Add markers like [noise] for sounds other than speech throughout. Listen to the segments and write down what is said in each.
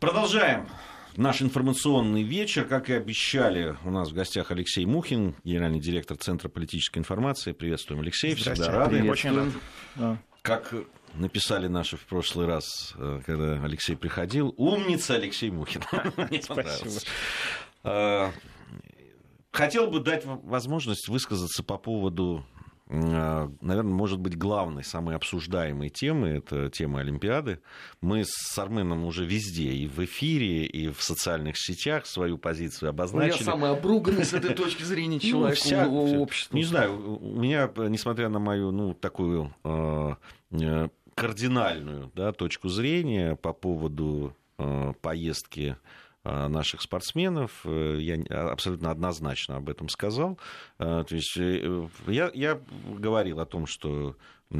Продолжаем наш информационный вечер. Как и обещали, у нас в гостях Алексей Мухин, генеральный директор Центра политической информации. Приветствуем, Алексей. Всегда рады. Очень рад. Да. Как написали наши в прошлый раз, э, когда Алексей приходил, умница Алексей Мухин. [laughs] Мне понравилось. А, хотел бы дать возможность высказаться по поводу наверное, может быть, главной, самой обсуждаемой темы, это тема Олимпиады. Мы с Арменом уже везде, и в эфире, и в социальных сетях свою позицию обозначили. Ну, я самый обруганный с этой точки зрения [laughs] ну, человек общества. Не знаю, у меня, несмотря на мою, ну, такую а, э, кардинальную да, точку зрения по поводу э, поездки наших спортсменов. Э, я абсолютно однозначно об этом сказал. Э, то есть я, я говорил о том, что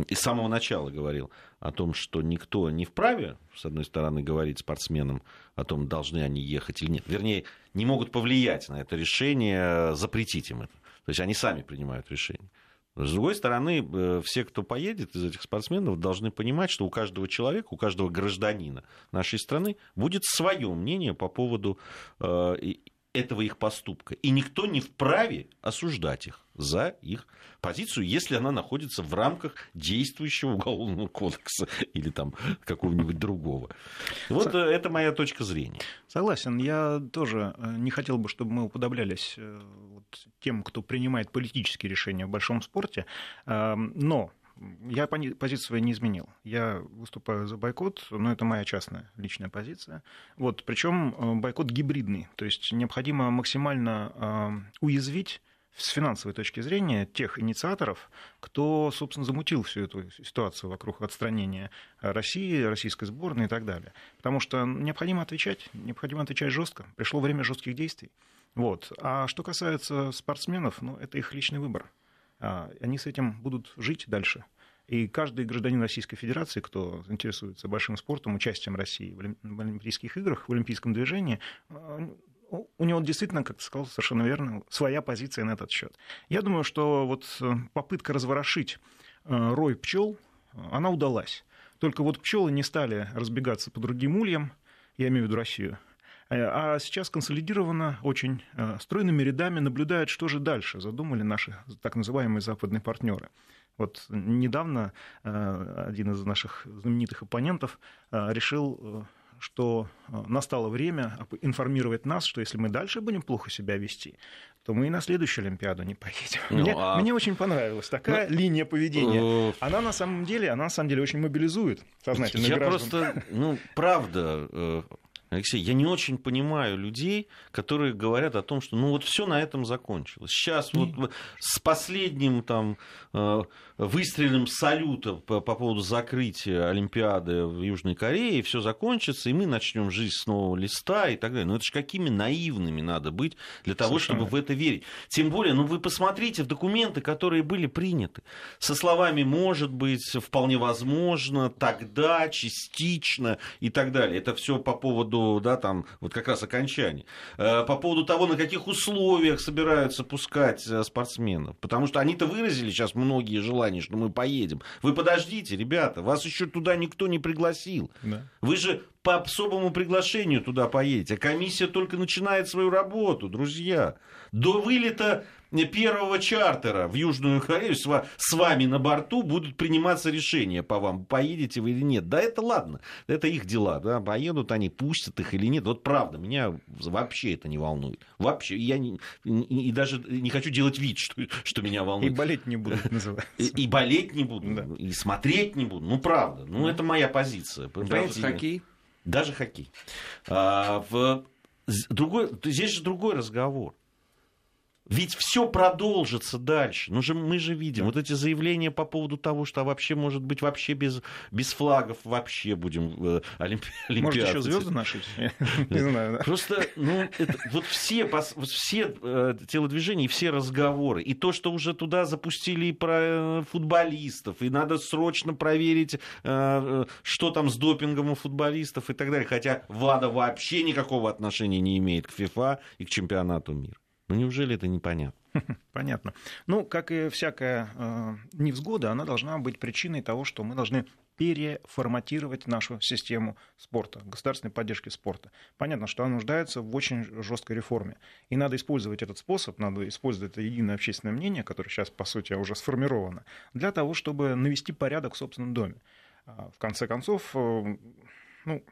и с самого начала говорил о том, что никто не вправе, с одной стороны, говорить спортсменам о том, должны они ехать или нет. Вернее, не могут повлиять на это решение, запретить им это. То есть они сами принимают решение. С другой стороны, э, все, кто поедет из этих спортсменов, должны понимать, что у каждого человека, у каждого гражданина нашей страны будет свое мнение по поводу э, этого их поступка. И никто не вправе осуждать их за их позицию, если она находится в рамках действующего уголовного кодекса или там какого-нибудь другого. Вот. Э, это моя точка зрения. Согласен. Я тоже э, не хотел бы, чтобы мы уподоблялись э, вот тем, кто принимает политические решения в большом спорте. Но я позицию свою не изменил. Я выступаю за бойкот, но это моя частная личная позиция. Вот, причем бойкот гибридный, то есть необходимо максимально уязвить с финансовой точки зрения тех инициаторов, кто, собственно, замутил всю эту ситуацию вокруг отстранения России, российской сборной и так далее. Потому что необходимо отвечать, необходимо отвечать жестко. Пришло время жестких действий. Вот. А что касается спортсменов, ну, это их личный выбор. А, они с этим будут жить дальше. И каждый гражданин Российской Федерации, кто интересуется большим спортом, участием России в Олимпийских играх, в олимпийском движении, у него действительно, как ты сказал совершенно верно, своя позиция на этот счет. Я думаю, что вот э, попытка разворошить э, рой пчел, она удалась. Только вот пчелы не стали разбегаться по другим ульям, я имею в виду Россию, э, а сейчас консолидированно, очень стройными рядами наблюдают, что же дальше задумали наши так называемые западные партнеры. Вот недавно один из наших знаменитых оппонентов решил что э, настало время информировать нас, что если мы дальше будем плохо себя вести, то мы и на следующую Олимпиаду не поедем. Ну, мне, а... мне очень понравилась такая ну, линия поведения. Она на самом деле, она на самом деле очень мобилизует сознательно Я граждан. просто, ну, правда, э, Алексей, я не очень понимаю людей, которые говорят о том, что ну вот все на этом закончилось. Сейчас вот с последним там э, выстрелом салюта по, по поводу закрытия Олимпиады в Южной Корее все закончится, и мы начнем жизнь с нового листа и так далее. Но это же какими наивными надо быть для того, Совершенно. чтобы в это верить. Тем более, ну вы посмотрите в документы, которые были приняты, со словами «может быть», «вполне возможно», «тогда», «частично» и так далее. Это все по поводу поводу, да, там, вот как раз окончания, э, по поводу того, на каких условиях собираются пускать э, спортсменов. Потому что они-то выразили сейчас многие желания, что мы поедем. Вы подождите, ребята, вас еще туда никто не пригласил. Да. Вы же по особому приглашению туда поедете. А комиссия только начинает свою работу, друзья. До вылета первого чартера в Южную Корею с вами на борту будут приниматься решения по вам, поедете вы или нет. Да это ладно, это их дела, да, поедут они, пустят их или нет. Вот правда, меня вообще это не волнует. Вообще, я не, и даже не хочу делать вид, что, что меня волнует. И болеть не буду, [laughs] называется. И, и болеть не буду, да. и смотреть не буду. Ну, правда, ну, это моя позиция. Даже хоккей? Даже хоккей. А, в... Другой, здесь же другой разговор. Ведь все продолжится дальше. Ну же, мы же видим вот эти заявления по поводу того, что вообще, может быть, вообще без, без флагов вообще будем э, олимпи... [laughs] Может, еще звезды наши? [laughs] Не знаю. Просто, ну, вот все, все э, телодвижения и все разговоры, и то, что уже туда запустили и про э, футболистов, и надо срочно проверить, что там с допингом у футболистов и так далее. Хотя ВАДА вообще никакого отношения не имеет к ФИФА и к чемпионату мира. Ну неужели это непонятно? [laughs] Понятно. Ну, как и всякая э, невзгода, она должна быть причиной того, что мы должны переформатировать нашу систему спорта, государственной поддержки спорта. Понятно, что она нуждается в очень жесткой реформе. И надо использовать этот способ, надо использовать это единое общественное мнение, которое сейчас, по сути, уже сформировано, для того, чтобы навести порядок в собственном доме. А, в конце концов, э, ну,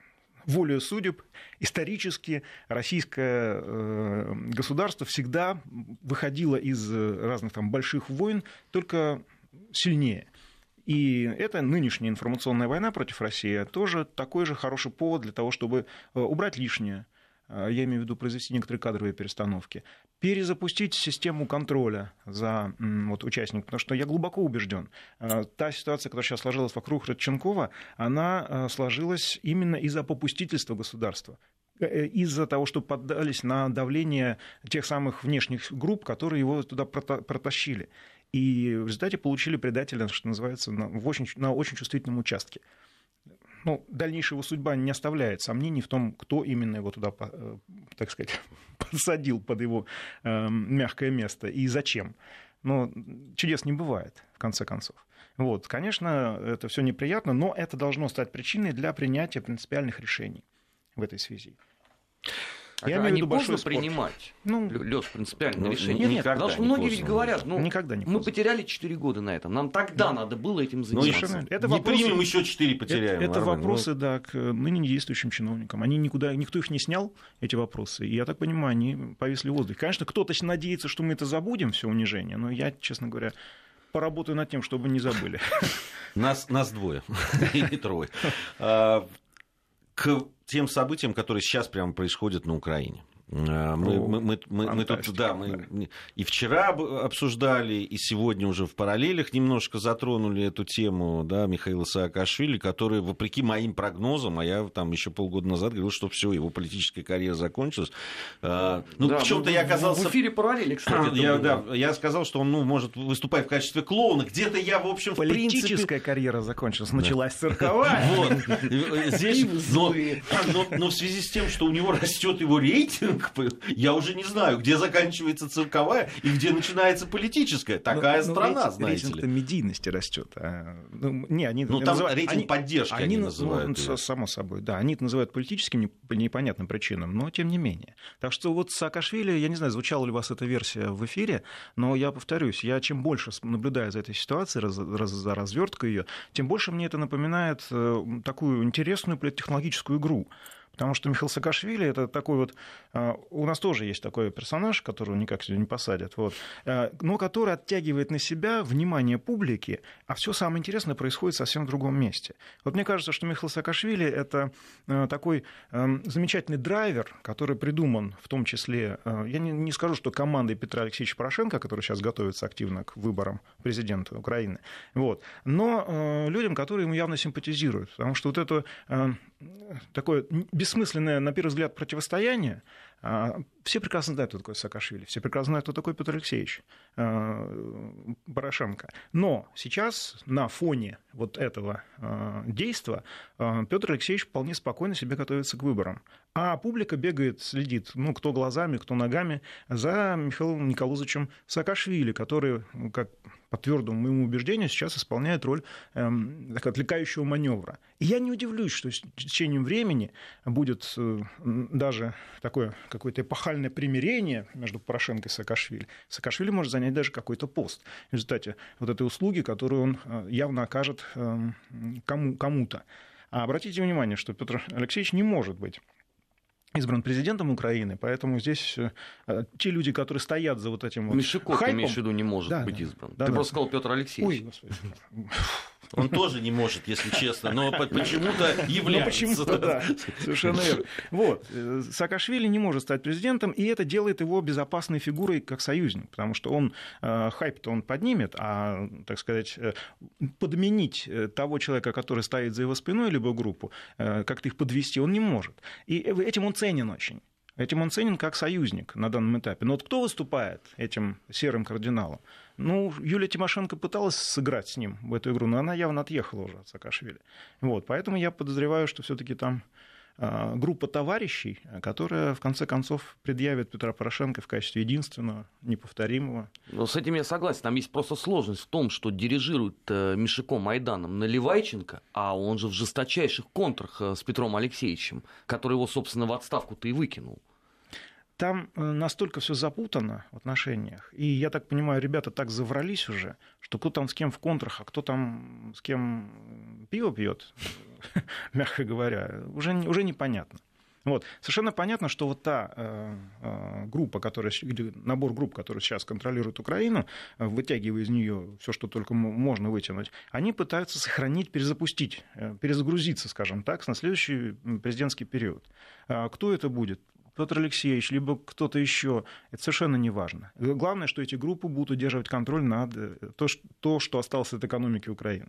волею судеб, исторически российское э, государство всегда выходило из разных там больших войн только сильнее. И эта нынешняя информационная война против России тоже такой же хороший повод для того, чтобы э, убрать лишнее, я имею в виду произвести некоторые кадровые перестановки, перезапустить систему контроля за вот, участниками, потому что я глубоко убежден, э, та ситуация, которая сейчас сложилась вокруг Родченкова, она сложилась именно из-за попустительства государства. Из-за того, что поддались на давление тех самых внешних групп, которые его туда протащили. И в результате получили предателя, что называется, на, очень, на очень чувствительном участке. Ну, дальнейшая его судьба не оставляет сомнений в том, кто именно его туда, э, так сказать, [laughs] посадил под его э, мягкое место и зачем. Но чудес не бывает, в конце концов. Вот, конечно, это все неприятно, но это должно стать причиной для принятия принципиальных решений в этой связи. А Я а не поздно спорт. принимать, ну, Лёш, принципиальное ну, решение? Нет, никогда Потому что многие поздно. ведь говорят, ну, никогда не мы потеряли 4 года на этом, нам тогда да. надо было этим ну, заниматься. Ну, это не вопросы, примем еще 4 потеряем. Это, это вопросы, ну... да, к ныне действующим чиновникам. Они никуда, никто их не снял, эти вопросы. И я так понимаю, они повисли в воздухе. Конечно, кто-то надеется, что мы это забудем, все унижение, но я, честно говоря, поработаю над тем, чтобы не забыли. Нас, нас двое, [laughs] и не трое. А, к тем событиям, которые сейчас прямо происходят на Украине. А, мы, мы, мы, мы, мы тут, да, мы и вчера обсуждали, и сегодня уже в параллелях немножко затронули эту тему, да, Михаила Саакашвили, который, вопреки моим прогнозам, а я там еще полгода назад говорил, что все, его политическая карьера закончилась. А, ну, да, в чем-то я оказался... В эфире параллели, кстати. Я, да, я сказал, что он ну, может выступать в качестве клоуна. Где-то я, в общем, в Политическая принципе... карьера закончилась, началась да. цирковая. Вот. Здесь, но, но, но в связи с тем, что у него растет его рейтинг, я уже не знаю, где заканчивается цирковая и где начинается политическая. Такая но, страна, но знаете рейтинг ли. медийности растет. А, ну, не, они, ну, там называют, рейтинг они, поддержки они, они ну, называют. Ну, само собой, да. Они это называют политическим по непонятным причинам, но тем не менее. Так что вот Саакашвили, я не знаю, звучала ли у вас эта версия в эфире, но я повторюсь, я чем больше наблюдаю за этой ситуацией, раз, раз, за разверткой ее, тем больше мне это напоминает э, такую интересную политтехнологическую игру. Потому что Михаил Саакашвили это такой вот... А, у нас тоже есть такой персонаж, которого никак сюда не посадят, вот, а, но который оттягивает на себя внимание публики, а все самое интересное происходит совсем в другом месте. Вот мне кажется, что Михаил Саакашвили это а, такой замечательный драйвер, который придуман в том числе, я не скажу, что командой Петра Алексеевича Порошенко, который сейчас готовится активно к выборам президента Украины, вот, но людям, которые ему явно симпатизируют, потому что вот это такое бессмысленное, на первый взгляд, противостояние, а, все прекрасно знают, кто такой Саакашвили, все прекрасно знают, кто такой Петр Алексеевич а, Порошенко. Но сейчас на фоне вот этого а, действия Петр Алексеевич вполне спокойно себе готовится к выборам. А публика бегает, следит, ну, кто глазами, кто ногами, за Михаилом Николаевичем Саакашвили, который, как по твердому моему убеждению, сейчас исполняет роль эм, отвлекающего маневра. И я не удивлюсь, что с течением времени будет э, даже такое какое-то эпохальное примирение между Порошенко и Саакашвили. Саакашвили может занять даже какой-то пост в результате вот этой услуги, которую он э, явно окажет э, кому- кому-то. А обратите внимание, что Петр Алексеевич не может быть избран президентом Украины, поэтому здесь э, те люди, которые стоят за вот этим вот Мишиков, хайпом... имеешь в виду, не может да, быть избран. Да, Ты да. просто сказал Петр Алексеевич. Ой, господи. Он тоже не может, если честно, но почему-то [laughs] является. Ну, почему-то, да, совершенно верно. Вот, э, Саакашвили не может стать президентом, и это делает его безопасной фигурой как союзник, потому что он, э, хайп-то он поднимет, а, так сказать, э, подменить того человека, который стоит за его спиной, либо группу, как-то их подвести он не может. И этим он ценен очень. Этим он ценен как союзник на данном этапе. Но вот кто выступает этим серым кардиналом? Ну, Юлия Тимошенко пыталась сыграть с ним в эту игру, но она явно отъехала уже от Саакашвили. Вот, поэтому я подозреваю, что все таки там группа товарищей, которая в конце концов предъявит Петра Порошенко в качестве единственного, неповторимого. Но с этим я согласен. Там есть просто сложность в том, что дирижирует э, Мишиком Майданом Наливайченко, а он же в жесточайших контрах э, с Петром Алексеевичем, который его, собственно, в отставку-то и выкинул там э, настолько все запутано в отношениях. И я так понимаю, ребята так заврались уже, что кто там с кем в контрах, а кто там с кем пиво пьет, [laughs] мягко говоря, уже, уже непонятно. Вот. Совершенно понятно, что вот та э, э, группа, которая, набор групп, который сейчас контролирует Украину, э, вытягивая из нее все, что только можно вытянуть, они пытаются сохранить, перезапустить, э, перезагрузиться, скажем так, на следующий президентский период. А кто это будет? Петр Алексеевич, либо кто-то еще, это совершенно не важно. Главное, что эти группы будут удерживать контроль над э, то, то что осталось от экономики Украины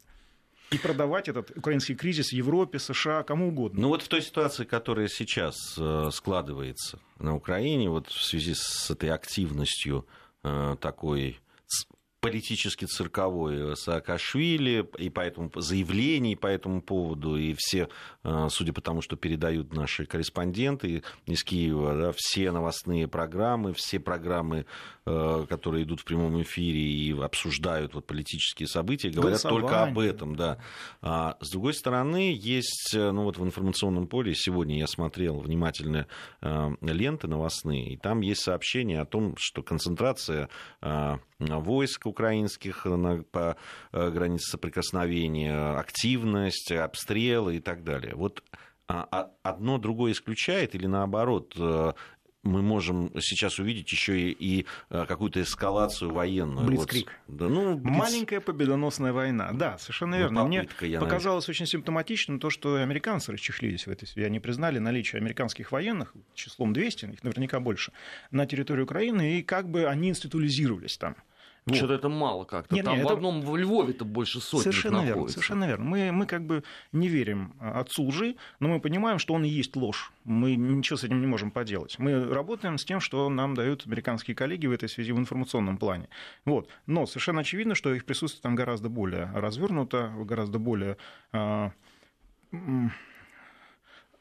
и продавать этот украинский кризис Европе, США, кому угодно. Ну вот в той ситуации, которая сейчас э, складывается на Украине, вот в связи с этой активностью э, такой политически цирковой Саакашвили, и поэтому заявлений по этому поводу, и все, э, судя по тому, что передают наши корреспонденты из Киева, да, все новостные программы, все программы, э, которые идут в прямом эфире и обсуждают вот политические события, говорят только об этом. Да. А с другой стороны, есть э, ну вот в информационном поле, сегодня я смотрел внимательно ленты новостные, и там есть сообщение о том, что концентрация войск украинских на, по э, границе соприкосновения, активность, обстрелы и так далее. Вот а, а одно другое исключает или наоборот э, мы можем сейчас увидеть еще и, и э, какую-то эскалацию военную. Блицкрик. Вот, да, ну, блиц... Маленькая победоносная война. Да, совершенно ну, верно. Мне показалось очень симптоматичным то, что американцы расчехлились в этой связи. Они признали наличие американских военных числом 200, их наверняка больше, на территории Украины, и как бы они институализировались там. Вот. Что-то это мало как-то. Нет, Там нет, в это... одном в Львове-то больше сотни совершенно находится. Верно, совершенно верно. Мы, мы как бы не верим отцу лжи, но мы понимаем, что он и есть ложь. Мы ничего с этим не можем поделать. Мы работаем с тем, что нам дают американские коллеги в этой связи в информационном плане. Вот. Но совершенно очевидно, что их присутствие там гораздо более развернуто, гораздо более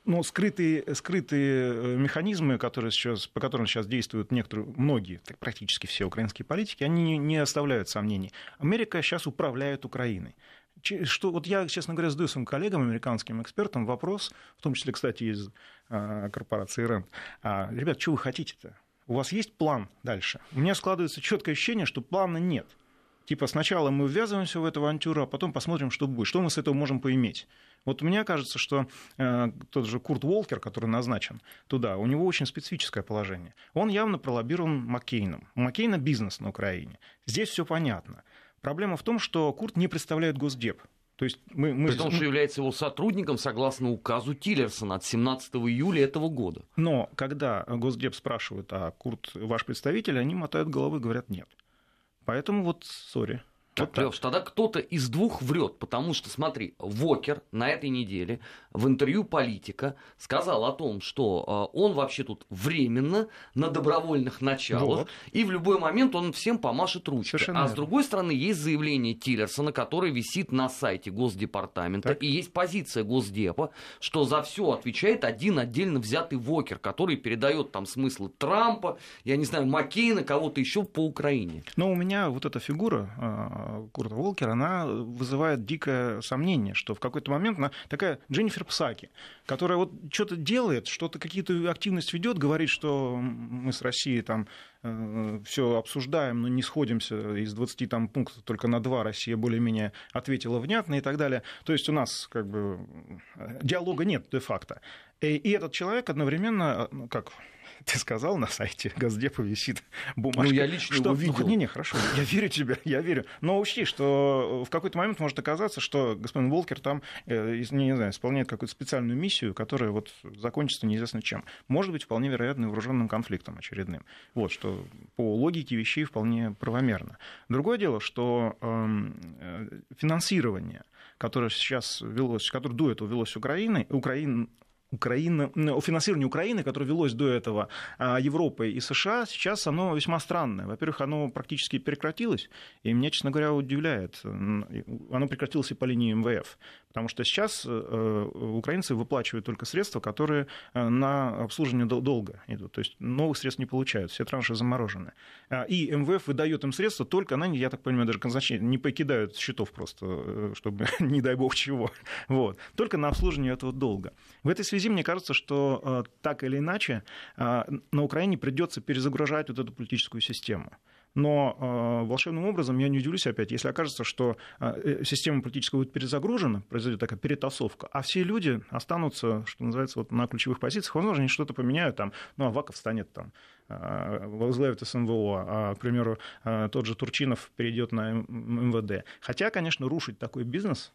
но скрытые, скрытые э, механизмы, которые сейчас, по которым сейчас действуют некоторые, многие, практически все украинские политики, они не оставляют сомнений. Америка сейчас управляет Украиной. Что, вот я, честно говоря, задаю своим коллегам, американским экспертам вопрос, в том числе, кстати, из а, корпорации РЭН. А, ребят, что вы хотите-то? У вас есть план дальше? У меня складывается четкое ощущение, что плана нет. Типа сначала мы ввязываемся в эту авантюру, а потом посмотрим, что будет, что мы с этого можем поиметь. Вот мне кажется, что э, тот же Курт Волкер, который назначен туда, у него очень специфическое положение. Он явно пролоббирован Маккейном. У Маккейна бизнес на Украине. Здесь все понятно. Проблема в том, что Курт не представляет Госдеп. То есть мы, мы... При том, что является его сотрудником согласно указу Тиллерсона от 17 июля этого года. Но когда Госдеп спрашивает, а Курт ваш представитель, они мотают головы и говорят нет. Поэтому вот, сори. Вот Леш, тогда кто-то из двух врет, потому что, смотри, Вокер на этой неделе в интервью политика сказал о том, что э, он вообще тут временно на добровольных началах, вот. и в любой момент он всем помашет ручкой. Совершенно а верно. с другой стороны, есть заявление Тиллерсона, которое висит на сайте Госдепартамента, так. и есть позиция Госдепа, что за все отвечает один отдельно взятый Вокер, который передает там смыслы Трампа, я не знаю, Маккейна, кого-то еще по Украине. Но у меня вот эта фигура а, Курта Волкера, она вызывает дикое сомнение, что в какой-то момент она такая Дженнифер Псаки, которая вот что-то делает, что-то какие-то активность ведет, говорит, что мы с Россией там э, все обсуждаем, но не сходимся из 20 там, пунктов только на два Россия более-менее ответила внятно и так далее. То есть у нас как бы диалога нет де-факто. И, и этот человек одновременно, ну, как ты сказал, на сайте [laughs] Газдепа висит бумажка. Ну, я лично что... его видел. Ну, не, не, хорошо, я верю тебе, я верю. Но учти, что в какой-то момент может оказаться, что господин Волкер там, э, не, знаю, исполняет какую-то специальную миссию, которая вот закончится неизвестно чем. Может быть, вполне вероятно, вооруженным конфликтом очередным. Вот, что по логике вещей вполне правомерно. Другое дело, что эм, э, финансирование, которое сейчас велось, которое до этого велось Украиной, Украин, Украины, о финансировании Украины, которое велось до этого а, Европой и США, сейчас оно весьма странное. Во-первых, оно практически прекратилось, и меня, честно говоря, удивляет. Оно прекратилось и по линии МВФ, потому что сейчас э, украинцы выплачивают только средства, которые э, на обслуживание долга идут, то есть новых средств не получают, все транши заморожены. А, и МВФ выдает им средства только, она, я так понимаю, даже не покидают счетов просто, э, чтобы, [laughs] не дай бог чего, [laughs] вот, только на обслуживание этого долга. В этой связи связи мне кажется, что э, так или иначе э, на Украине придется перезагружать вот эту политическую систему. Но э, волшебным образом я не удивлюсь опять, если окажется, что э, система политическая будет перезагружена, произойдет такая перетасовка, а все люди останутся, что называется, вот на ключевых позициях, возможно, они что-то поменяют, там, ну, Аваков станет там возглавит СНВО, а, к примеру, тот же Турчинов перейдет на МВД. Хотя, конечно, рушить такой бизнес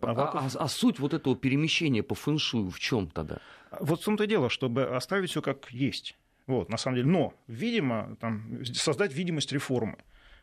а, а, а суть вот этого перемещения по фэншую в чем тогда? Вот в том-то и дело, чтобы оставить все как есть. Вот, на самом деле. Но, видимо, там, создать видимость реформы.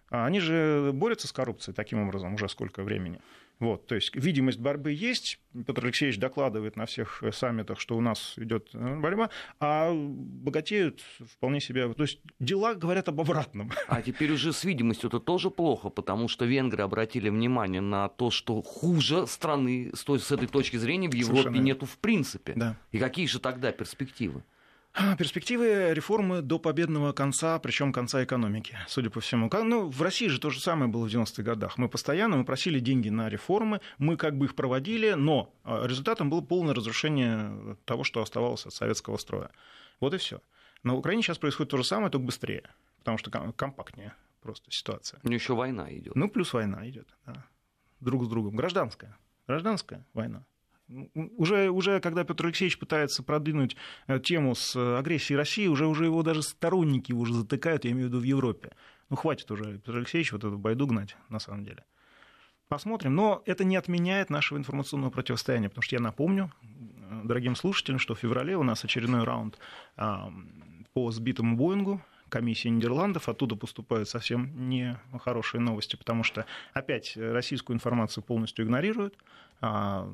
А они же борются с коррупцией таким образом уже сколько времени. Вот, то есть видимость борьбы есть. Петр Алексеевич докладывает на всех саммитах, что у нас идет э, борьба, а богатеют вполне себе. То есть дела говорят об обратном. А теперь уже с видимостью это тоже плохо, потому что венгры обратили внимание на то, что хуже страны с, той, с этой точки зрения в Европе Совершенно. нету в принципе. Да. И какие же тогда перспективы? А, перспективы реформы до победного конца, причем конца экономики, судя по всему. Ну, в России же то же самое было в 90-х годах. Мы постоянно мы просили деньги на реформы, мы как бы их проводили, но а, результатом было полное разрушение того, что оставалось от советского строя. Вот и все. На Украине сейчас происходит то же самое, только быстрее, потому что компактнее просто ситуация. Ну, еще война идет. Ну, плюс война идет, да. Друг с другом. Гражданская. Гражданская война. Уже, уже когда Петр Алексеевич пытается продвинуть э, тему с э, агрессией России, уже, уже его даже сторонники уже затыкают, я имею в виду в Европе. Ну, хватит уже, Петр Алексеевич, вот эту байду гнать, на самом деле. Посмотрим. Но это не отменяет нашего информационного противостояния, потому что я напомню э, дорогим слушателям, что в феврале у нас очередной раунд по сбитому Боингу, комиссии Нидерландов. Оттуда поступают совсем не хорошие новости, потому что опять российскую информацию полностью игнорируют. А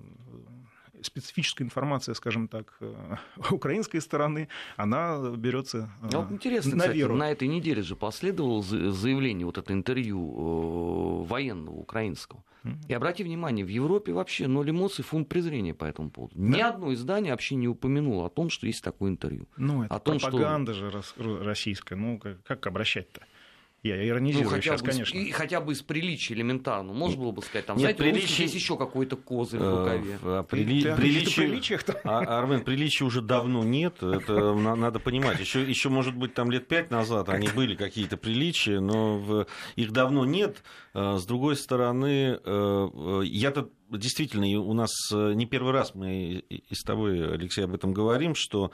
специфическая информация, скажем так, э, [laughs] украинской стороны, она берется а вот интересно, на кстати, веру. На этой неделе же последовало заявление, вот это интервью э, военного украинского. И обрати внимание, в Европе вообще ноль эмоций, фунт презрения по этому поводу. Да. Ни одно издание вообще не упомянуло о том, что есть такое интервью. Ну, это о том, пропаганда что... же российская. Ну, как, как обращать-то? Я иронизирую ну, хотя сейчас, бы, конечно. И, хотя бы из приличия элементарно. Можно было бы сказать, там, Нет, знаете, приличие... есть еще какой-то козырь в э, рукаве. А, прили... приличие... [laughs] А, Армен, приличия уже давно нет. Это [laughs] надо понимать. Еще, еще, может быть, там лет пять назад они были какие-то приличия, но их давно нет. Э, с другой стороны, э, я-то действительно, у нас э, не первый раз мы и с тобой, Алексей, об этом говорим, что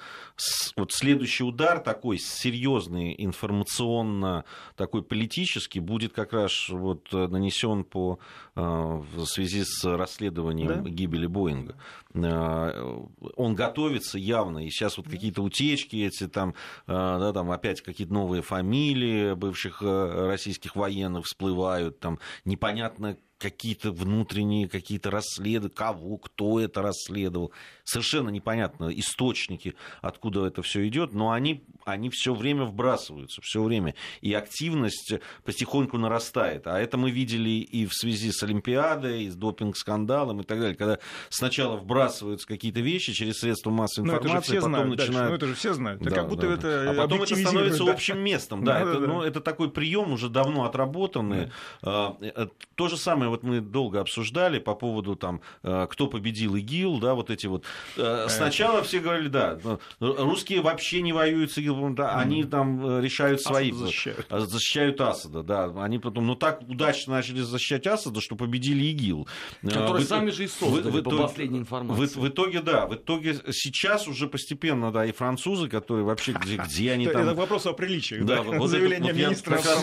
вот следующий удар такой серьезный, информационно такой политический, будет как раз вот э, нанесен по, э, в связи с расследованием да? гибели Боинга. Он готовится явно, и сейчас вот какие-то утечки эти, там, да, там опять какие-то новые фамилии бывших российских военных всплывают, там непонятно какие-то внутренние какие-то расследования, кого, кто это расследовал. Совершенно непонятно источники, откуда это все идет, но они, они все время вбрасываются, все время. И активность потихоньку нарастает. А это мы видели и в связи с Олимпиадой, и с допинг-скандалом и так далее. Когда сначала вбрасываются какие-то вещи через средства массовой ну, информации, потом знают начинают... Ну, это же все знают. Да, как будто да, это А потом это становится да. общим местом. Да, да, это, да. Ну, это такой прием уже давно отработанный. Да. Э, то же самое вот мы долго обсуждали по поводу там, э, кто победил ИГИЛ, да, вот эти вот. Э, сначала все говорили, да, ну, русские вообще не воюют с ИГИЛ, да, они там э, решают свои, защищают. защищают Асада, да, они потом, ну так удачно начали защищать Асада, что победили ИГИЛ. Которые в, сами же и создали, в, в, по последней информации. В, в итоге, да, в итоге сейчас уже постепенно, да, и французы, которые вообще, где, где они [laughs] там... Это вопрос о приличии, да, вот заявление министра. Все,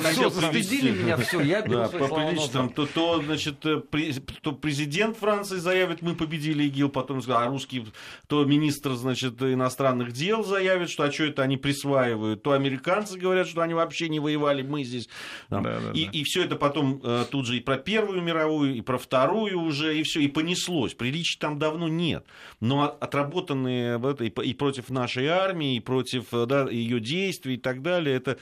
меня, все, я да, по приличию, то, то, значит, то президент Франции заявит, мы победили ИГИЛ, потом а русский, то министр, значит, иностранных дел заявит, что а что это они при, присваивают, то американцы говорят, что они вообще не воевали, мы здесь. Там. Да, да, и, да. и все это потом э, тут же и про Первую мировую, и про Вторую уже, и все, и понеслось. Приличий там давно нет. Но отработанные и против нашей армии, и против да, ее действий и так далее, это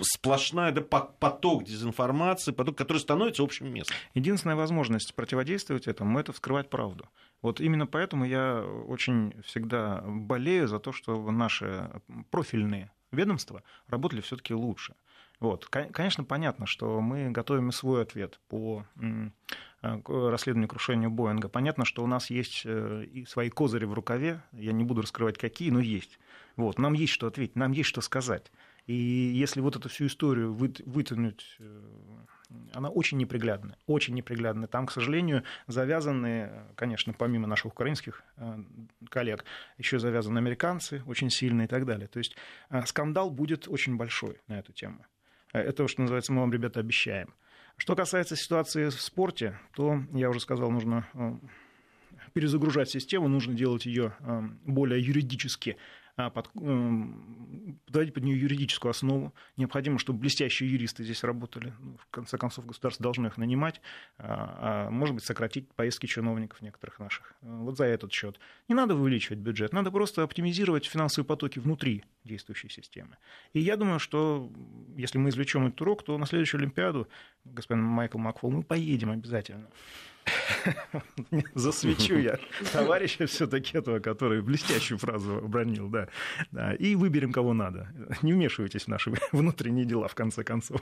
сплошная да, поток дезинформации, поток, который становится общим местом. Единственная возможность противодействовать этому – это вскрывать правду. Вот именно поэтому я очень всегда болею за то, что наши профильные ведомства работали все-таки лучше. Вот. Конечно, понятно, что мы готовим свой ответ по расследованию крушения Боинга. Понятно, что у нас есть э, и свои козыри в рукаве, я не буду раскрывать какие, но есть. Вот. Нам есть что ответить, нам есть что сказать. И если вот эту всю историю вытянуть, э, она очень неприглядная, очень неприглядная. Там, к сожалению, завязаны, конечно, помимо наших украинских э, коллег, еще завязаны американцы очень сильные и так далее. То есть э, скандал будет очень большой на эту тему. Это, что называется, мы вам, ребята, обещаем. Что касается ситуации в спорте, то, я уже сказал, нужно перезагружать систему, нужно делать ее более юридически под, подводить под нее юридическую основу. Необходимо, чтобы блестящие юристы здесь работали. Ну, в конце концов, государство должно их нанимать, а, а может быть, сократить поездки чиновников некоторых наших. Вот за этот счет. Не надо увеличивать бюджет, надо просто оптимизировать финансовые потоки внутри действующей системы. И я думаю, что если мы извлечем этот урок, то на следующую Олимпиаду, господин Майкл Макфол, мы поедем обязательно. [laughs] Засвечу я товарища все-таки этого, который блестящую фразу обронил, да. да. И выберем, кого надо. Не вмешивайтесь в наши [laughs] внутренние дела, в конце концов.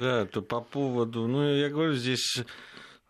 Да, то по поводу... Ну, я говорю, здесь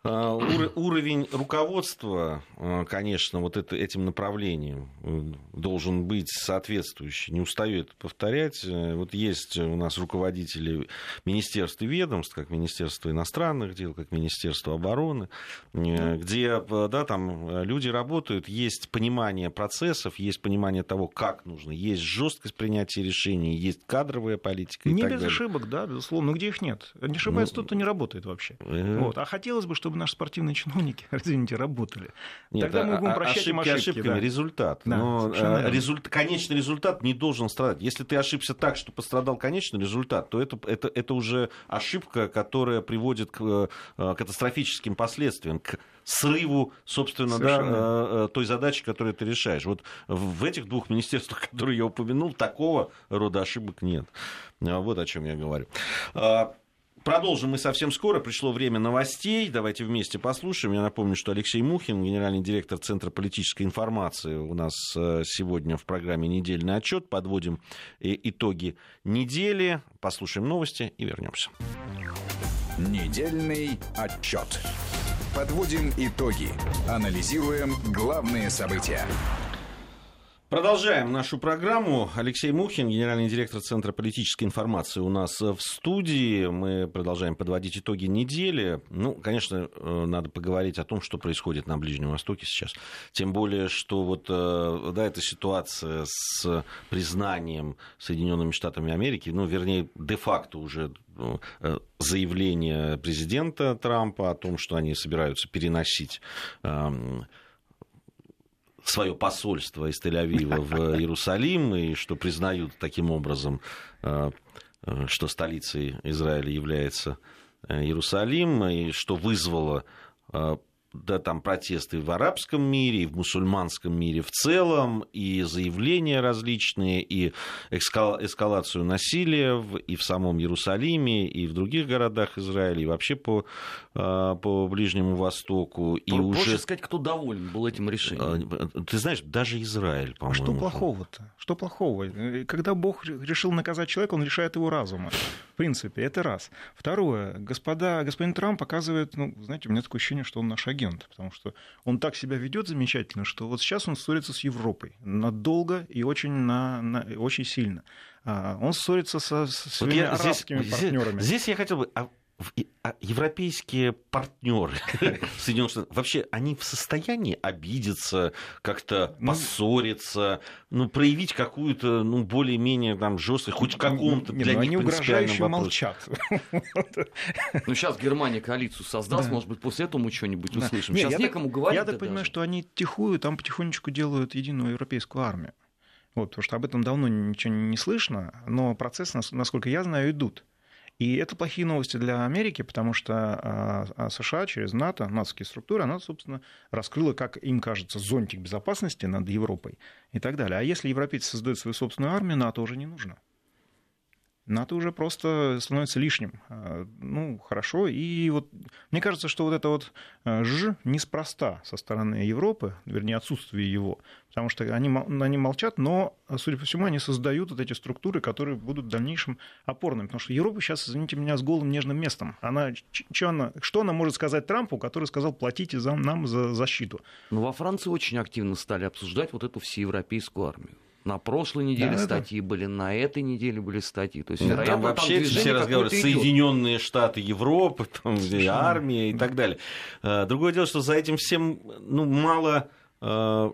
уровень руководства, а, конечно, вот это, этим направлением э, должен быть соответствующий. Не устаю это повторять. Э, вот есть у нас руководители министерств и ведомств, как Министерство иностранных дел, как Министерство обороны, э, где да, там люди работают, есть понимание процессов, есть понимание того, как нужно, есть жесткость принятия решений, есть кадровая политика. Не без далее. ошибок, да, безусловно. Но где их нет? Не ошибается ну, тот, кто не работает вообще. Э... Вот. А хотелось бы, чтобы чтобы наши спортивные чиновники, [laughs] извините, работали. Нет, Тогда мы а, будем а, прощать ошибки, им ошибки. ошибками, да. результат. Да, Но э, результ, конечный результат не должен страдать. Если ты ошибся так, что пострадал конечный результат, то это, это, это уже ошибка, которая приводит к э, катастрофическим последствиям, к срыву, собственно, да, э, той задачи, которую ты решаешь. Вот в этих двух министерствах, [laughs] которые я упомянул, такого рода ошибок нет. Вот о чем я говорю. Продолжим мы совсем скоро. Пришло время новостей. Давайте вместе послушаем. Я напомню, что Алексей Мухин, генеральный директор Центра политической информации, у нас э, сегодня в программе «Недельный отчет». Подводим э, итоги недели. Послушаем новости и вернемся. Недельный отчет. Подводим итоги. Анализируем главные события. Продолжаем нашу программу. Алексей Мухин, генеральный директор Центра политической информации у нас в студии. Мы продолжаем подводить итоги недели. Ну, конечно, э, надо поговорить о том, что происходит на Ближнем Востоке сейчас. Тем более, что вот э, да, эта ситуация с признанием Соединенными Штатами Америки, ну, вернее, де-факто уже э, заявление президента Трампа о том, что они собираются переносить эм, свое посольство из Тель-Авива в [laughs] Иерусалим, и что признают таким образом, э, э, что столицей Израиля является э, Иерусалим, и что вызвало да, там протесты в арабском мире, и в мусульманском мире в целом, и заявления различные, и эскалацию насилия и в самом Иерусалиме, и в других городах Израиля, и вообще по, а, по Ближнему Востоку. И Проще уже... сказать, кто доволен был этим решением. А, ты знаешь, даже Израиль, по-моему. А что плохого-то? Что плохого? Когда Бог решил наказать человека, он решает его разумом. В принципе, это раз. Второе. Господа, господин Трамп показывает, ну, знаете, у меня такое ощущение, что он наш агент потому что он так себя ведет замечательно, что вот сейчас он ссорится с Европой надолго и очень, на, на, очень сильно. А, он ссорится со, со своими вот арабскими здесь, партнерами. Здесь, здесь я хотел бы а европейские партнеры [laughs] Соединенных Штатов, вообще они в состоянии обидеться, как-то ну, поссориться, ну, проявить какую-то, ну, более-менее там жесткость, хоть в каком-то для ну, них они угрожающе молчат. [laughs] Ну, сейчас Германия коалицию создаст, может быть, после этого мы что-нибудь услышим. Сейчас некому говорить. Я так понимаю, что они тихую там потихонечку делают единую европейскую армию. Вот, потому что об этом давно ничего не слышно, но процессы, насколько я знаю, идут. И это плохие новости для Америки, потому что а, а США через НАТО, натовские структуры, она, собственно, раскрыла, как им кажется, зонтик безопасности над Европой и так далее. А если европейцы создают свою собственную армию, НАТО уже не нужно. НАТО уже просто становится лишним. А, ну, хорошо. И вот мне кажется, что вот это вот а, ж неспроста со стороны Европы, вернее, отсутствие его, потому что они, они молчат, но, судя по всему, они создают вот эти структуры, которые будут в дальнейшем опорными. Потому что Европа сейчас, извините меня, с голым нежным местом. Она, что, она, что она может сказать Трампу, который сказал, платите за, нам за защиту? Ну, во Франции очень активно стали обсуждать вот эту всеевропейскую армию. На прошлой неделе да, статьи да. были, на этой неделе были статьи. То есть, вероятно, там вообще там все разговоры Соединенные Штаты Европы, там, армия и так далее. А, другое дело, что за этим всем ну, мало а,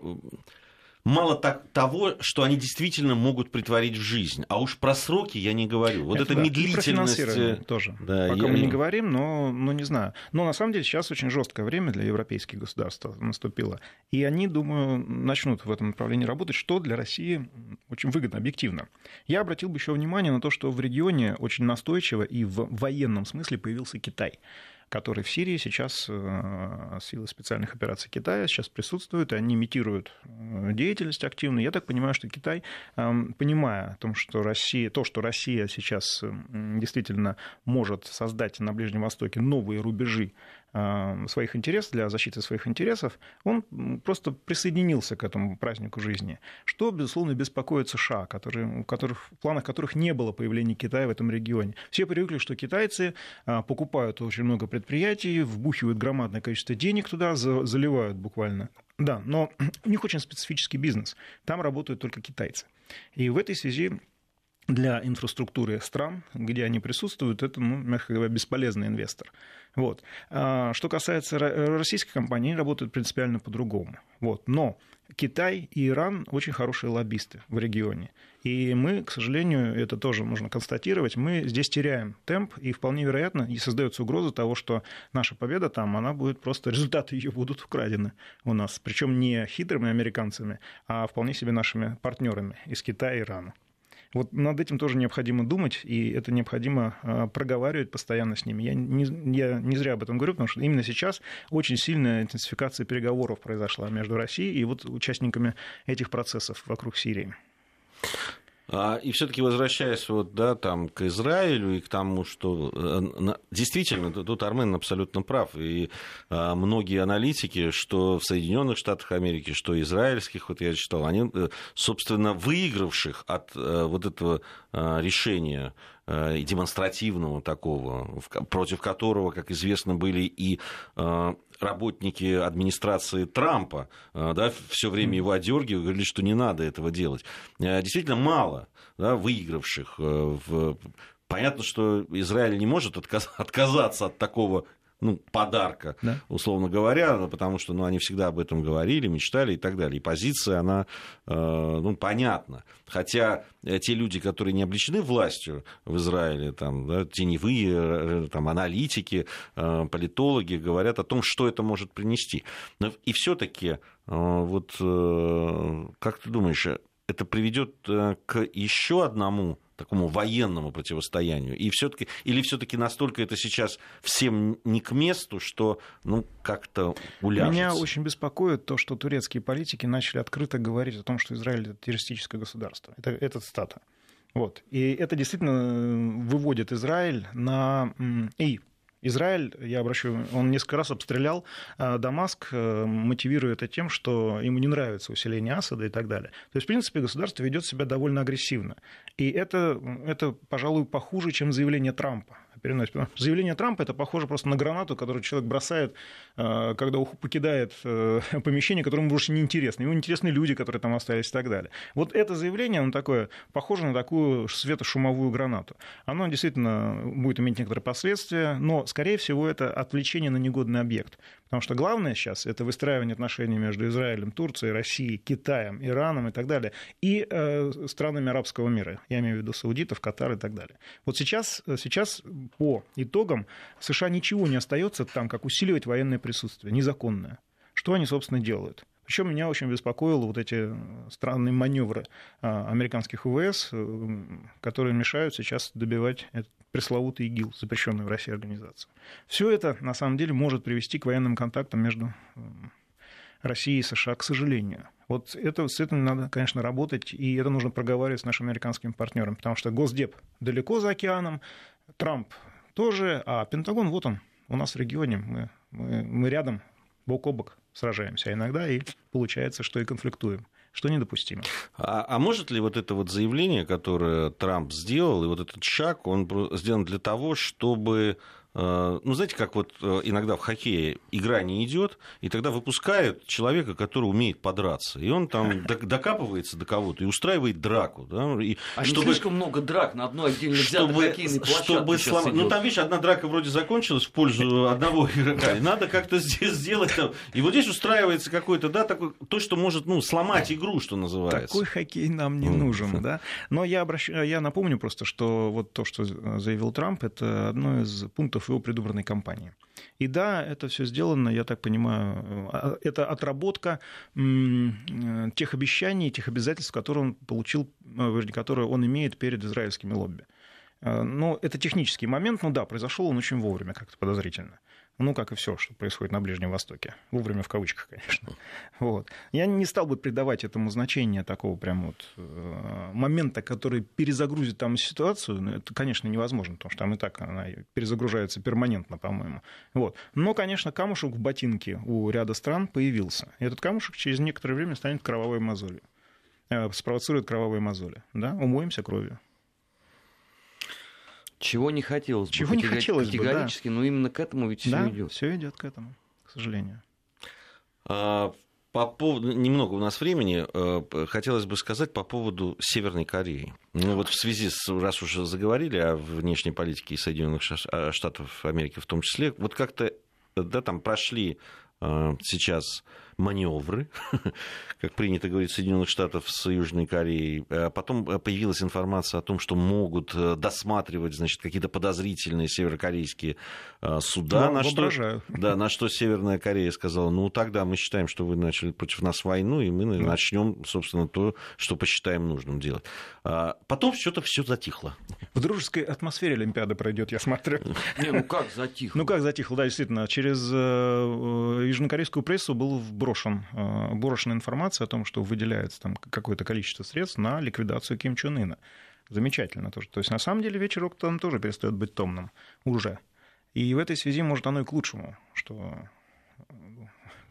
мало так, того, что они действительно могут притворить в жизнь. А уж про сроки я не говорю. Вот это, это да. медлительность... И тоже. Да, Пока я... мы не говорим, но, но не знаю. Но на самом деле сейчас очень жесткое время для европейских государств наступило. И они, думаю, начнут в этом направлении работать, что для России очень выгодно, объективно. Я обратил бы еще внимание на то, что в регионе очень настойчиво и в военном смысле появился Китай который в Сирии сейчас э, силы специальных операций Китая сейчас присутствуют, и они имитируют э, деятельность активную. Я так понимаю, что Китай, эм, понимая о том, что Россия, то, что Россия сейчас действительно может создать на Ближнем Востоке новые рубежи своих интересов, для защиты своих интересов, он просто присоединился к этому празднику жизни, что, безусловно, беспокоит США, которые, которых, в планах которых не было появления Китая в этом регионе. Все привыкли, что китайцы э, покупают очень много предприятий, вбухивают громадное количество денег туда, заливают буквально. Да, но [clears throat] у них очень специфический бизнес. Там работают только китайцы. И в этой связи для инфраструктуры стран, где они присутствуют, это, ну, мягко говоря, бесполезный инвестор. Вот. А, что касается российской компании, они работают принципиально по-другому. Вот. Но Китай и Иран очень хорошие лоббисты в регионе. И мы, к сожалению, это тоже нужно констатировать, мы здесь теряем темп, и вполне вероятно, и создается угроза того, что наша победа там, она будет просто, [laughs] результаты ее будут украдены у нас. Причем не хитрыми американцами, а вполне себе нашими партнерами из Китая и Ирана. Вот над этим тоже необходимо думать, и это необходимо а, проговаривать постоянно с ними. Я не, я не зря об этом говорю, потому что именно сейчас очень сильная интенсификация переговоров произошла между Россией и вот участниками этих процессов вокруг Сирии. А, и все-таки возвращаясь вот, да, там, к Израилю и к тому, что э, действительно, тут Армен абсолютно прав. И а, многие аналитики, что в Соединенных Штатах Америки, что израильских, вот я читал, они, э, собственно, выигравших от э, вот этого а, решения и демонстративного такого, против которого, как известно, были и работники администрации Трампа э, да, все время его одергивали, говорили, что не надо этого делать. Э, действительно мало да, выигравших. Э, в... Понятно, что Израиль не может отказаться от такого ну, подарка, да? условно говоря, потому что ну, они всегда об этом говорили, мечтали и так далее. И позиция, она, э, ну, понятна. Хотя э, те люди, которые не обличены властью в Израиле, там, да, теневые э, там, аналитики, э, политологи говорят о том, что это может принести. Но и все-таки, э, вот, э, как ты думаешь, это приведет э, к еще одному такому военному противостоянию? И все-таки, или все-таки настолько это сейчас всем не к месту, что ну, как-то уляжется? Меня очень беспокоит то, что турецкие политики начали открыто говорить о том, что Израиль это террористическое государство. Это, это цитата. Вот. И это действительно выводит Израиль на... И Израиль, я обращу, он несколько раз обстрелял а, Дамаск, э, мотивируя это тем, что ему не нравится усиление Асада и так далее. То есть, в принципе, государство ведет себя довольно агрессивно. И это, это пожалуй, похуже, чем заявление Трампа переносит. Заявление Трампа это похоже просто на гранату, которую человек бросает, э, когда покидает э, [laughs] помещение, которому больше не интересно. Ему интересны люди, которые там остались и так далее. Вот это заявление, оно такое, похоже на такую светошумовую гранату. Оно действительно будет иметь некоторые последствия, но, скорее всего, это отвлечение на негодный объект. Потому что главное сейчас это выстраивание отношений между Израилем, Турцией, Россией, Китаем, Ираном и так далее, и э, странами арабского мира. Я имею в виду саудитов, Катар и так далее. Вот сейчас, сейчас по итогам США ничего не остается там, как усиливать военное присутствие, незаконное. Что они, собственно, делают? Еще меня очень беспокоило вот эти странные маневры американских ВВС, которые мешают сейчас добивать этот пресловутый ИГИЛ, запрещенную в России организацию. Все это, на самом деле, может привести к военным контактам между России и США, к сожалению. Вот это, с этим надо, конечно, работать, и это нужно проговаривать с нашими американскими партнерами, потому что Госдеп далеко за океаном, Трамп тоже, а Пентагон, вот он, у нас в регионе, мы, мы, мы рядом, бок о бок сражаемся, а иногда и получается, что и конфликтуем что недопустимо. А, а может ли вот это вот заявление, которое Трамп сделал, и вот этот шаг, он сделан для того, чтобы ну, знаете, как вот э, иногда в хоккее игра не идет, и тогда выпускают человека, который умеет подраться. И он там [laughs] докапывается до кого-то и устраивает драку. Да? И а чтобы... не слишком много драк на одной отдельно взятой чтобы, хоккейной площадке чтобы слом... Ну, там, видишь, одна драка вроде закончилась в пользу одного игрока. И надо как-то [laughs] сделать там. И вот здесь устраивается какой-то, да, такой, то, что может, ну, сломать игру, что называется. Такой хоккей нам не нужен, [laughs] да. Но я, обращ... я напомню просто, что вот то, что заявил Трамп, это одно из пунктов пунктов его предвыборной кампании. И да, это все сделано, я так понимаю, а, это отработка тех обещаний, тех обязательств, которые он получил, э, которые он имеет перед израильскими лобби. Э, но это технический момент, ну да, произошел он очень вовремя, как-то подозрительно. Ну, как и все, что происходит на Ближнем Востоке. Вовремя в кавычках, конечно. [laughs] Вот. Я не стал бы придавать этому значение такого прям вот э, момента, который перезагрузит там ситуацию. Ну, это, конечно, невозможно, потому что там и так она перезагружается перманентно, по-моему. Вот. Но, конечно, камушек в ботинке у ряда стран появился. И этот камушек через некоторое время станет кровавой мозолью. Э, спровоцирует кровавые мозоли. Да? Умоемся кровью. Чего не хотелось бы. Чего не хотелось категорически, бы, да. но именно к этому ведь все да, идет. Все идет к этому, к сожалению. А, по поводу, немного у нас времени, э, хотелось бы сказать по поводу Северной Кореи. Ну вот в связи с, раз уже заговорили о внешней политике Соединенных Штатов Америки в том числе, вот как-то, да, там прошли э, сейчас маневры, [laughs] как принято говорить, Соединенных Штатов с Южной Кореей. А потом появилась информация о том, что могут э, досматривать значит, какие-то подозрительные северокорейские э, суда. Ну, на, что, [laughs] да, на что Северная Корея сказала, ну тогда мы считаем, что вы начали против нас войну, и мы да. начнем, собственно, то, что посчитаем нужным делать. А потом что-то все затихло. В дружеской атмосфере Олимпиада пройдет, я смотрю. Не, ну как затихло? [laughs] Ну как затихло, да, действительно. Через э, южнокорейскую прессу был вброс брошен, э, брошена информация о том, что выделяется там какое-то количество средств на ликвидацию Ким Чен Ына. Замечательно тоже. То есть, на самом деле, вечер там тоже перестает быть томным уже. И в этой связи, может, оно и к лучшему, что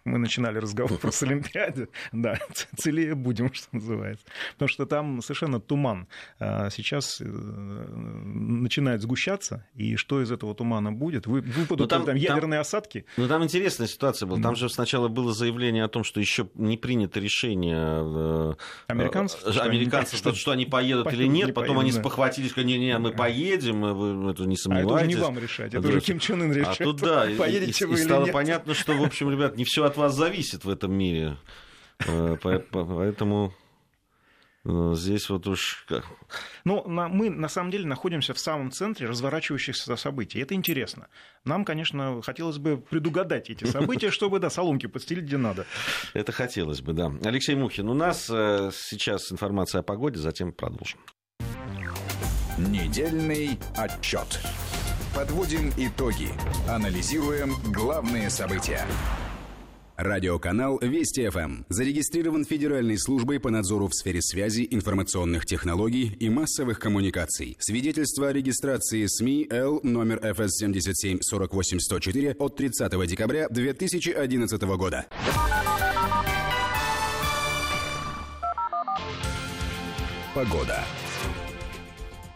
мы начинали разговор [laughs] про Олимпиаде, да, [laughs] целее будем, что называется. Потому что там совершенно туман. А сейчас э, начинает сгущаться, и что из этого тумана будет? Выпадут ну, там, там ядерные там, осадки? Ну, там интересная ситуация была. Там же сначала было заявление о том, что еще не принято решение э, американцев, что американцев они, [laughs] что они поедут или нет. Не Потом поедут, они да. спохватились, что не-не, мы поедем, вы это не сомневайтесь. А это уже не вам решать, это уже Ким Чен Ын решает. А тут да, Поедете и, вы и, стало нет. понятно, что, в общем, ребят, не все от вас зависит в этом мире. Э, поэтому э, здесь вот уж... Ну, мы на самом деле находимся в самом центре разворачивающихся событий. Это интересно. Нам, конечно, хотелось бы предугадать эти события, [laughs] чтобы, да, соломки подстелить где надо. Это хотелось бы, да. Алексей Мухин, у нас э, сейчас информация о погоде, затем продолжим. Недельный отчет. Подводим итоги. Анализируем главные события. Радиоканал Вести ФМ зарегистрирован Федеральной службой по надзору в сфере связи, информационных технологий и массовых коммуникаций. Свидетельство о регистрации СМИ Л номер ФС 77 48 104 от 30 декабря 2011 года. Погода.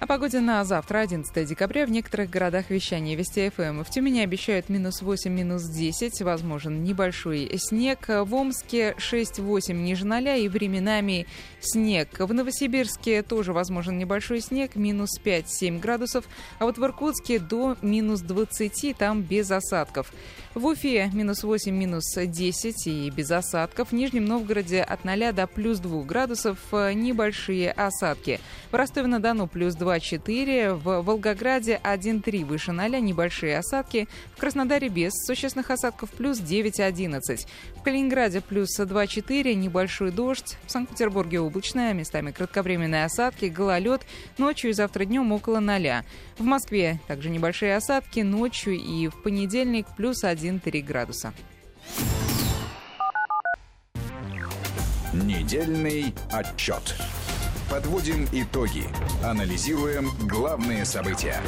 О погоде на завтра, 11 декабря, в некоторых городах вещания Вести ФМ. В Тюмени обещают минус 8, минус 10, возможен небольшой снег. В Омске 6-8 ниже 0 и временами снег. В Новосибирске тоже возможен небольшой снег, минус 5-7 градусов. А вот в Иркутске до минус 20, там без осадков. В Уфе минус 8, минус 10 и без осадков. В Нижнем Новгороде от 0 до плюс 2 градусов небольшие осадки. В Ростове-на-Дону плюс 2-4, в Волгограде 1-3 выше 0, небольшие осадки. В Краснодаре без существенных осадков плюс 9-11. В Калининграде плюс 2-4, небольшой дождь. В Санкт-Петербурге облачная, местами кратковременные осадки, гололед. Ночью и завтра днем около 0. В Москве также небольшие осадки ночью и в понедельник плюс 1-3 градуса. Недельный отчет. Подводим итоги. Анализируем главные события.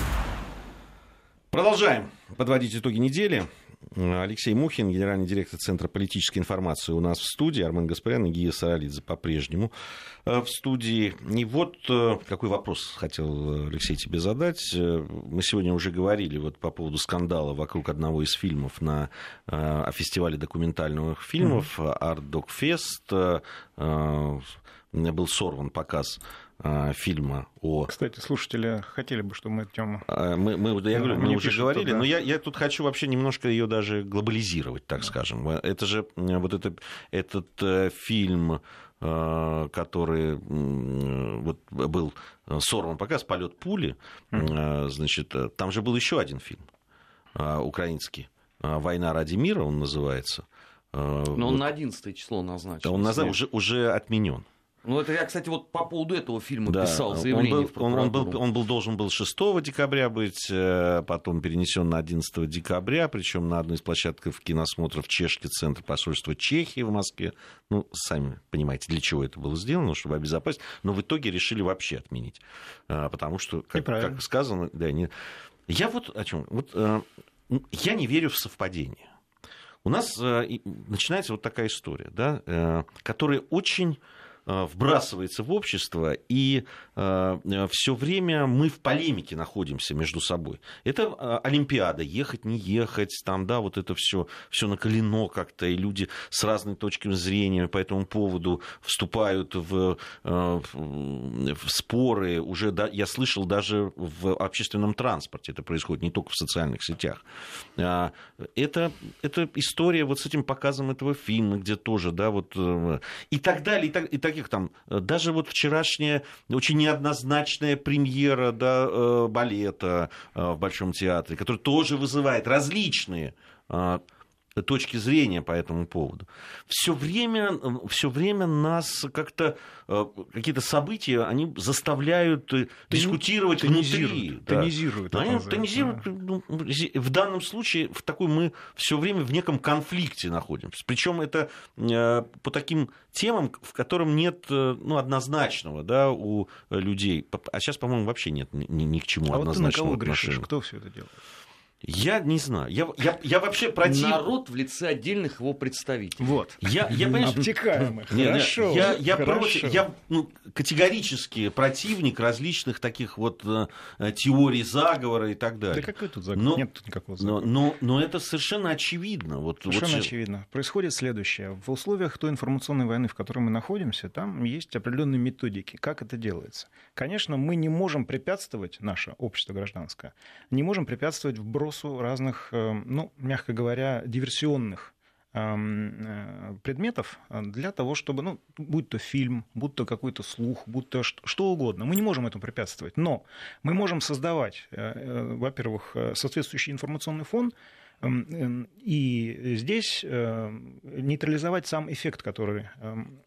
Продолжаем подводить итоги недели. Алексей Мухин, генеральный директор Центра политической информации у нас в студии, Армен Гаспарян и Гия Саралидзе по-прежнему э, в студии. И вот э, какой вопрос хотел, Алексей, тебе задать. Э, мы сегодня уже говорили вот по поводу скандала вокруг одного из фильмов на о фестивале документальных фильмов Art Dog Fest. Был сорван показ фильма о... Кстати, слушатели хотели бы, чтобы мы эту тему... А, мы, мы, я говорю, мы уже говорили, туда. но я, я тут хочу вообще немножко ее даже глобализировать, так скажем. Это же вот это, этот э, фильм э, который вот был сорван показ «Полет пули», mm. значит, там же был еще один фильм украинский «Война ради мира» он называется. Но вот. он на 11 число назначен. Он назад, уже, уже отменен. Ну, это я, кстати, вот по поводу этого фильма да. писал заявление он был, в он, он, был, он был, должен был 6 декабря быть, э, потом перенесен на 11 декабря, причем на одной из площадок киносмотров Чешский центр посольства Чехии в Москве. Ну, сами понимаете, для чего это было сделано, чтобы обезопасить. Но в итоге решили вообще отменить. Э, потому что, как, как сказано, да, не... я вот о чем. Вот, э, я не верю в совпадение. У нас начинается вот такая история, да, которая очень Э, вбрасывается в общество, и э, все время мы в полемике находимся между собой. Это э, Олимпиада, ехать, не ехать, там, да, вот это все, все накалено как-то, и люди с разными точками зрения по этому поводу вступают в, в споры. Уже, да, я слышал, даже в общественном транспорте это происходит, не только в социальных сетях. Это, это история вот с этим показом этого фильма, где тоже, да, вот, и так далее, и так, и так таких там, э, даже вот вчерашняя очень неоднозначная премьера да, э, балета э, в Большом театре, который тоже вызывает различные точки зрения по этому поводу. Все время, все время нас как-то какие-то события, они заставляют Тон, дискутировать внутри. Тонизируют. Да. Они тонизируют. Да. Ну, в данном случае в такой мы все время в неком конфликте находимся. Причем это по таким темам, в котором нет ну, однозначного да, у людей. А сейчас, по-моему, вообще нет ни, ни к чему а однозначного вот ты на кого грешишь? Кто все это делает? Я не знаю. Я, я, я вообще против... Народ в лице отдельных его представителей. Вот. Я, я, понимаешь... Обтекаемых. Хорошо. Я, я, хорошо. Против, я ну, категорически противник различных таких вот э, теорий заговора и так далее. Да какой тут заговор? Но, Нет тут никакого заговора. Но, но, но это совершенно очевидно. Вот, совершенно вот... очевидно. Происходит следующее. В условиях той информационной войны, в которой мы находимся, там есть определенные методики. Как это делается? Конечно, мы не можем препятствовать, наше общество гражданское, не можем препятствовать вбросу разных, э, ну, мягко говоря, диверсионных эм, э, предметов для того, чтобы, ну, будь то фильм, будь то какой-то слух, будь то что угодно. Мы не можем этому препятствовать, но мы можем создавать, э, во-первых, соответствующий информационный фон, эм, и здесь нейтрализовать сам эффект, который, эм,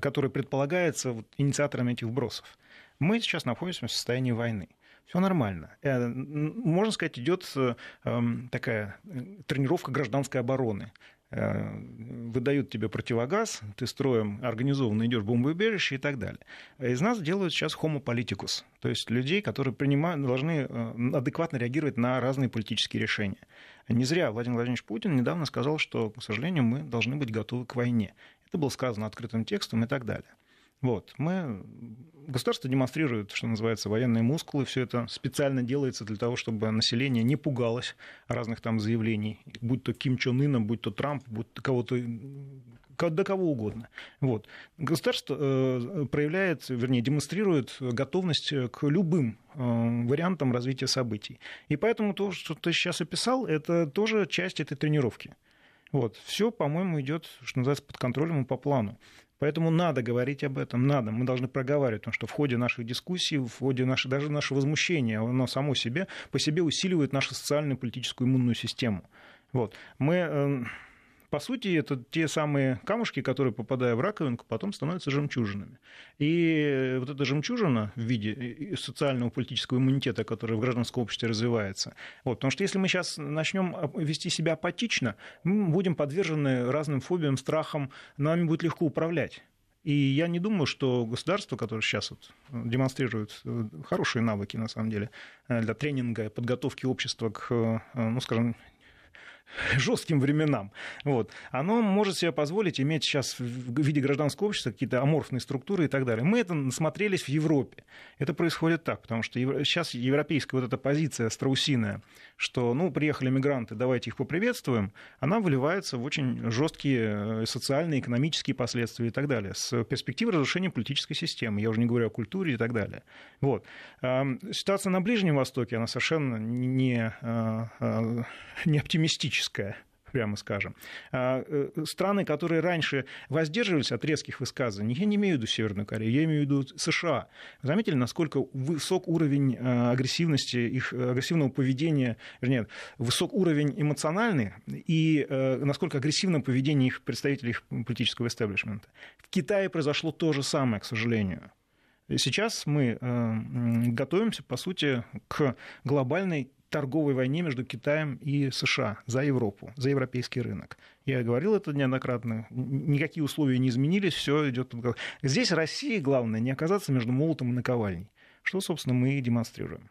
который предполагается инициаторами этих вбросов. Мы сейчас находимся в состоянии войны все нормально. Э, можно сказать, идет э, эм, такая э, тренировка гражданской обороны выдают тебе противогаз, ты строем организованно идешь в бомбоубежище и так далее. Из нас делают сейчас homo politicus, то есть людей, которые принимают, должны адекватно реагировать на разные политические решения. Не зря Владимир Владимирович Путин недавно сказал, что, к сожалению, мы должны быть готовы к войне. Это было сказано открытым текстом и так далее. Вот. Мы... Государство демонстрирует, что называется, военные мускулы. Все это специально делается для того, чтобы население не пугалось разных там заявлений. Будь то Ким Чен Ына, будь то Трамп, будь то кого-то до кого угодно. Вот. Государство э, проявляет, вернее, демонстрирует готовность к любым э, вариантам развития событий. И поэтому то, что ты сейчас описал, это тоже часть этой тренировки. Вот. Все, по-моему, идет, что называется, под контролем и по плану. Поэтому надо говорить об этом, надо. Мы должны проговаривать, потому что в ходе наших дискуссий, в ходе нашей, даже нашего возмущения, оно само себе, по себе усиливает нашу социальную политическую иммунную систему. Вот. Мы эм, по сути, это те самые камушки, которые, попадая в раковинку, потом становятся жемчужинами. И вот эта жемчужина в виде социального политического иммунитета, который в гражданском обществе развивается. Вот, потому что если мы сейчас начнем вести себя апатично, мы будем подвержены разным фобиям, страхам, нами будет легко управлять. И я не думаю, что государство, которое сейчас вот демонстрирует э, хорошие навыки, на самом деле, э, для тренинга, подготовки общества к, э, ну, скажем, [laughs] жестким временам. Вот. Оно может себе позволить иметь сейчас в виде гражданского общества какие-то аморфные структуры и так далее. Мы это насмотрелись в Европе. Это происходит так, потому что сейчас европейская вот эта позиция страусиная, что, ну, приехали мигранты, давайте их поприветствуем, она выливается в очень жесткие э, социальные, экономические последствия и так далее, с перспективой разрушения политической системы. Я уже не говорю о культуре и так далее. Вот. Ситуация на Ближнем Востоке, она совершенно не, э, э, не оптимистична критическая прямо скажем. А, э, страны, которые раньше воздерживались от резких высказываний, я не имею в виду Северную Корею, я имею в виду США. Заметили, насколько высок уровень э, агрессивности, их э, агрессивного поведения, вернее, высок уровень эмоциональный и насколько агрессивно поведение их представителей их политического истеблишмента. В Китае произошло то же самое, к сожалению. Сейчас мы готовимся, по сути, к глобальной торговой войне между Китаем и США за Европу, за европейский рынок. Я говорил это неоднократно. Никакие условия не изменились, все идет. Здесь России главное не оказаться между молотом и наковальней, что, собственно, мы и демонстрируем.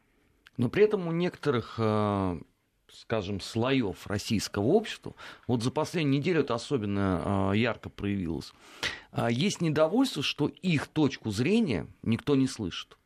Но при этом у некоторых э, скажем, слоев российского общества, вот за последнюю неделю это особенно э, ярко проявилось, а есть недовольство, что их точку зрения никто не слышит.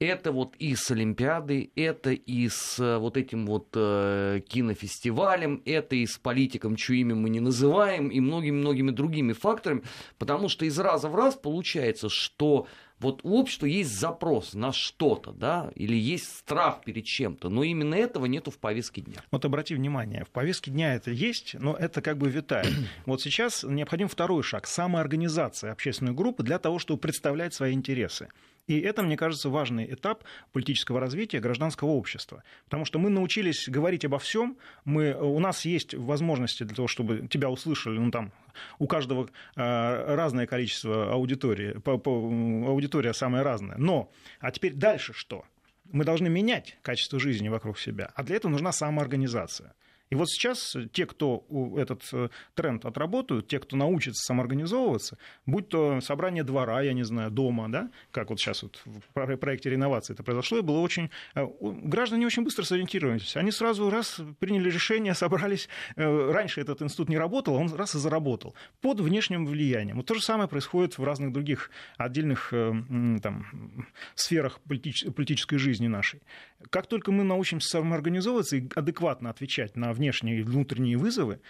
Это вот и с Олимпиадой, это и с э, вот этим вот э, кинофестивалем, это и с политиком, чье имя мы не называем, и многими-многими другими факторами, потому что из раза в раз получается, что вот у общества есть запрос на что-то, да, или есть страх перед чем-то, но именно этого нету в повестке дня. Вот обрати внимание, в повестке дня это есть, но это как бы витает. [clears throat] Вот сейчас необходим второй шаг – самоорганизация общественной группы для того, чтобы представлять свои интересы. И это, мне кажется, важный этап политического развития гражданского общества. Потому что мы научились говорить обо всем, мы, у нас есть возможности для того, чтобы тебя услышали, ну там у каждого э, разное количество аудитории, по, по, аудитория самая разная. Но, а теперь дальше что? Мы должны менять качество жизни вокруг себя, а для этого нужна самоорганизация. И вот сейчас те, кто этот э, тренд отработают, те, кто научится самоорганизовываться, будь то собрание двора, я не знаю, дома, да, как вот сейчас вот в проекте реновации это произошло, и было очень... Э, граждане очень быстро сориентировались. Они сразу раз приняли решение, [laughs] собрались. Э, раньше этот институт не работал, он раз и заработал под внешним влиянием. Вот то же самое происходит в разных других отдельных там, сферах политической жизни нашей. Как только мы научимся самоорганизовываться и адекватно отвечать на внешние и внутренние вызовы,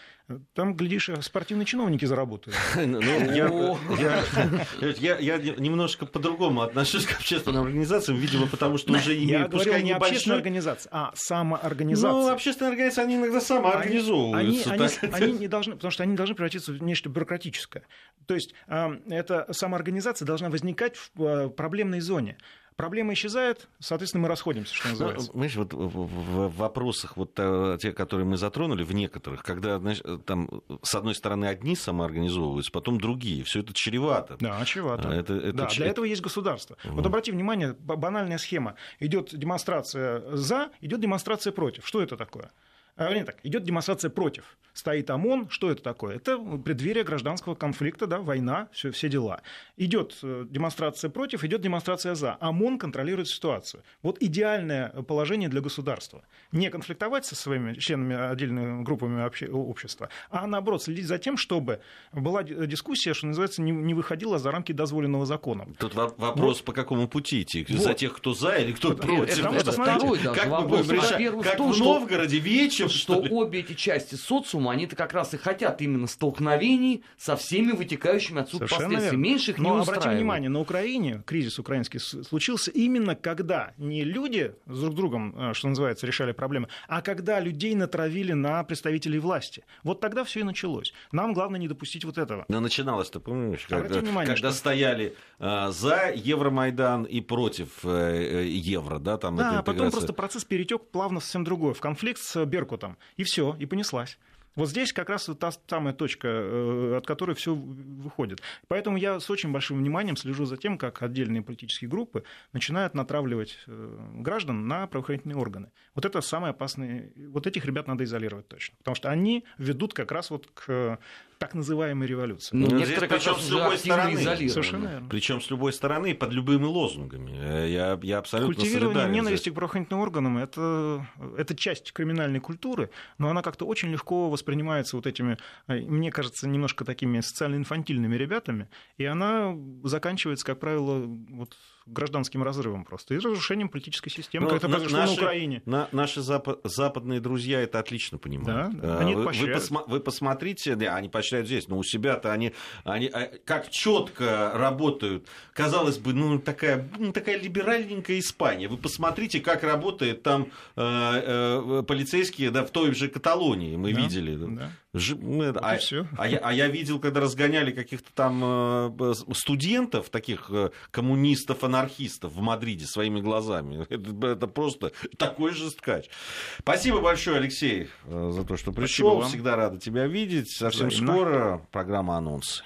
там, глядишь, спортивные чиновники заработают. [laughs] Ну, я немножко по-другому отношусь к общественным организациям, видимо, потому что уже имею, Я говорил не общественная организация, а самоорганизация. Ну, общественные организации, они иногда самоорганизовываются. Они не должны, потому что они должны превратиться в нечто бюрократическое. То есть эта самоорганизация должна возникать в э, проблемной зоне проблема исчезает, соответственно, мы расходимся, что называется. Ну, знаешь, вот в, вопросах, вот э, те, которые мы затронули, в некоторых, когда, знаешь, там, с одной стороны, одни самоорганизовываются, потом другие, все это чревато. Да, чревато. Это, это да, ч... для этого есть государство. Угу. Вот обрати внимание, банальная схема. Идет демонстрация за, идет демонстрация против. Что это такое? А, не так, идет демонстрация против. Стоит ОМОН, что это такое? Это преддверие гражданского конфликта, да, война, все, все дела. Идет э, демонстрация против, идет демонстрация за. ОМОН контролирует ситуацию. Вот идеальное положение для государства. Не конфликтовать со своими членами отдельными группами общества, а наоборот следить за тем, чтобы была дискуссия, что называется, не, выходила за рамки дозволенного закона. Тут вопрос, вот. по какому пути идти? Вот. За тех, кто за или кто против? Это, это, это как мы будем решать? Как в Новгороде вечером думаю, что обе эти части социума, они-то как раз и хотят именно столкновений со всеми вытекающими отсюда Совершенно последствиями. верно. Меньше их не Но устраивает. обратите внимание, на Украине кризис украинский случился именно когда не люди с друг другом, э, что называется, решали проблемы, а когда людей натравили на представителей власти. Вот тогда все и началось. Нам главное не допустить вот этого. Но начиналось, ты помнишь, когда, внимание, когда что- стояли э, за Евромайдан и против э, э, евро, да, там Да, а потом просто процесс перетек плавно совсем другой, в конфликт с Беркутом. И все, и понеслась. Вот здесь как раз та самая точка, э, от которой все выходит. Поэтому я с очень большим вниманием слежу за тем, как отдельные политические группы начинают натравливать э, граждан на правоохранительные органы. Вот это самое опасное. Вот этих ребят надо изолировать точно. Потому что они ведут как раз вот к так называемой революции. Ну, Ну, здесь раз с любой стороны. Совершенно верно. Причем с любой стороны, под любыми лозунгами. Э, Я, я абсолютно Культивирование ненависти к правоохранительным органам это, это часть криминальной культуры, но она как-то очень легко воспринимается вот этими, э, мне кажется, немножко такими социально-инфантильными ребятами, и она заканчивается, как правило, вот гражданским разрывом просто и разрушением политической системы, Ну, как это произошло наши- на Украине. На- наши запа- западные друзья это отлично понимают. Да, Э, они вы, вы, посма- вы посмотрите, да, они поощряют здесь, но у себя-то они, они э, как четко работают. Казалось бы, ну такая, ну, такая либеральненькая Испания. Вы посмотрите, как работает там э, э, полицейские, да, в той же Каталонии мы Да, видели. да. Ж- мы- Вот а, а я, а я видел, когда разгоняли каких-то там э, студентов, таких э, коммунистов-анархистов в Мадриде своими глазами. [laughs] Это, это просто такой же скач. Спасибо большое, Алексей, э, за то, что пришел. Всегда рада тебя видеть. Совсем Взаимно. скоро программа «Анонсы».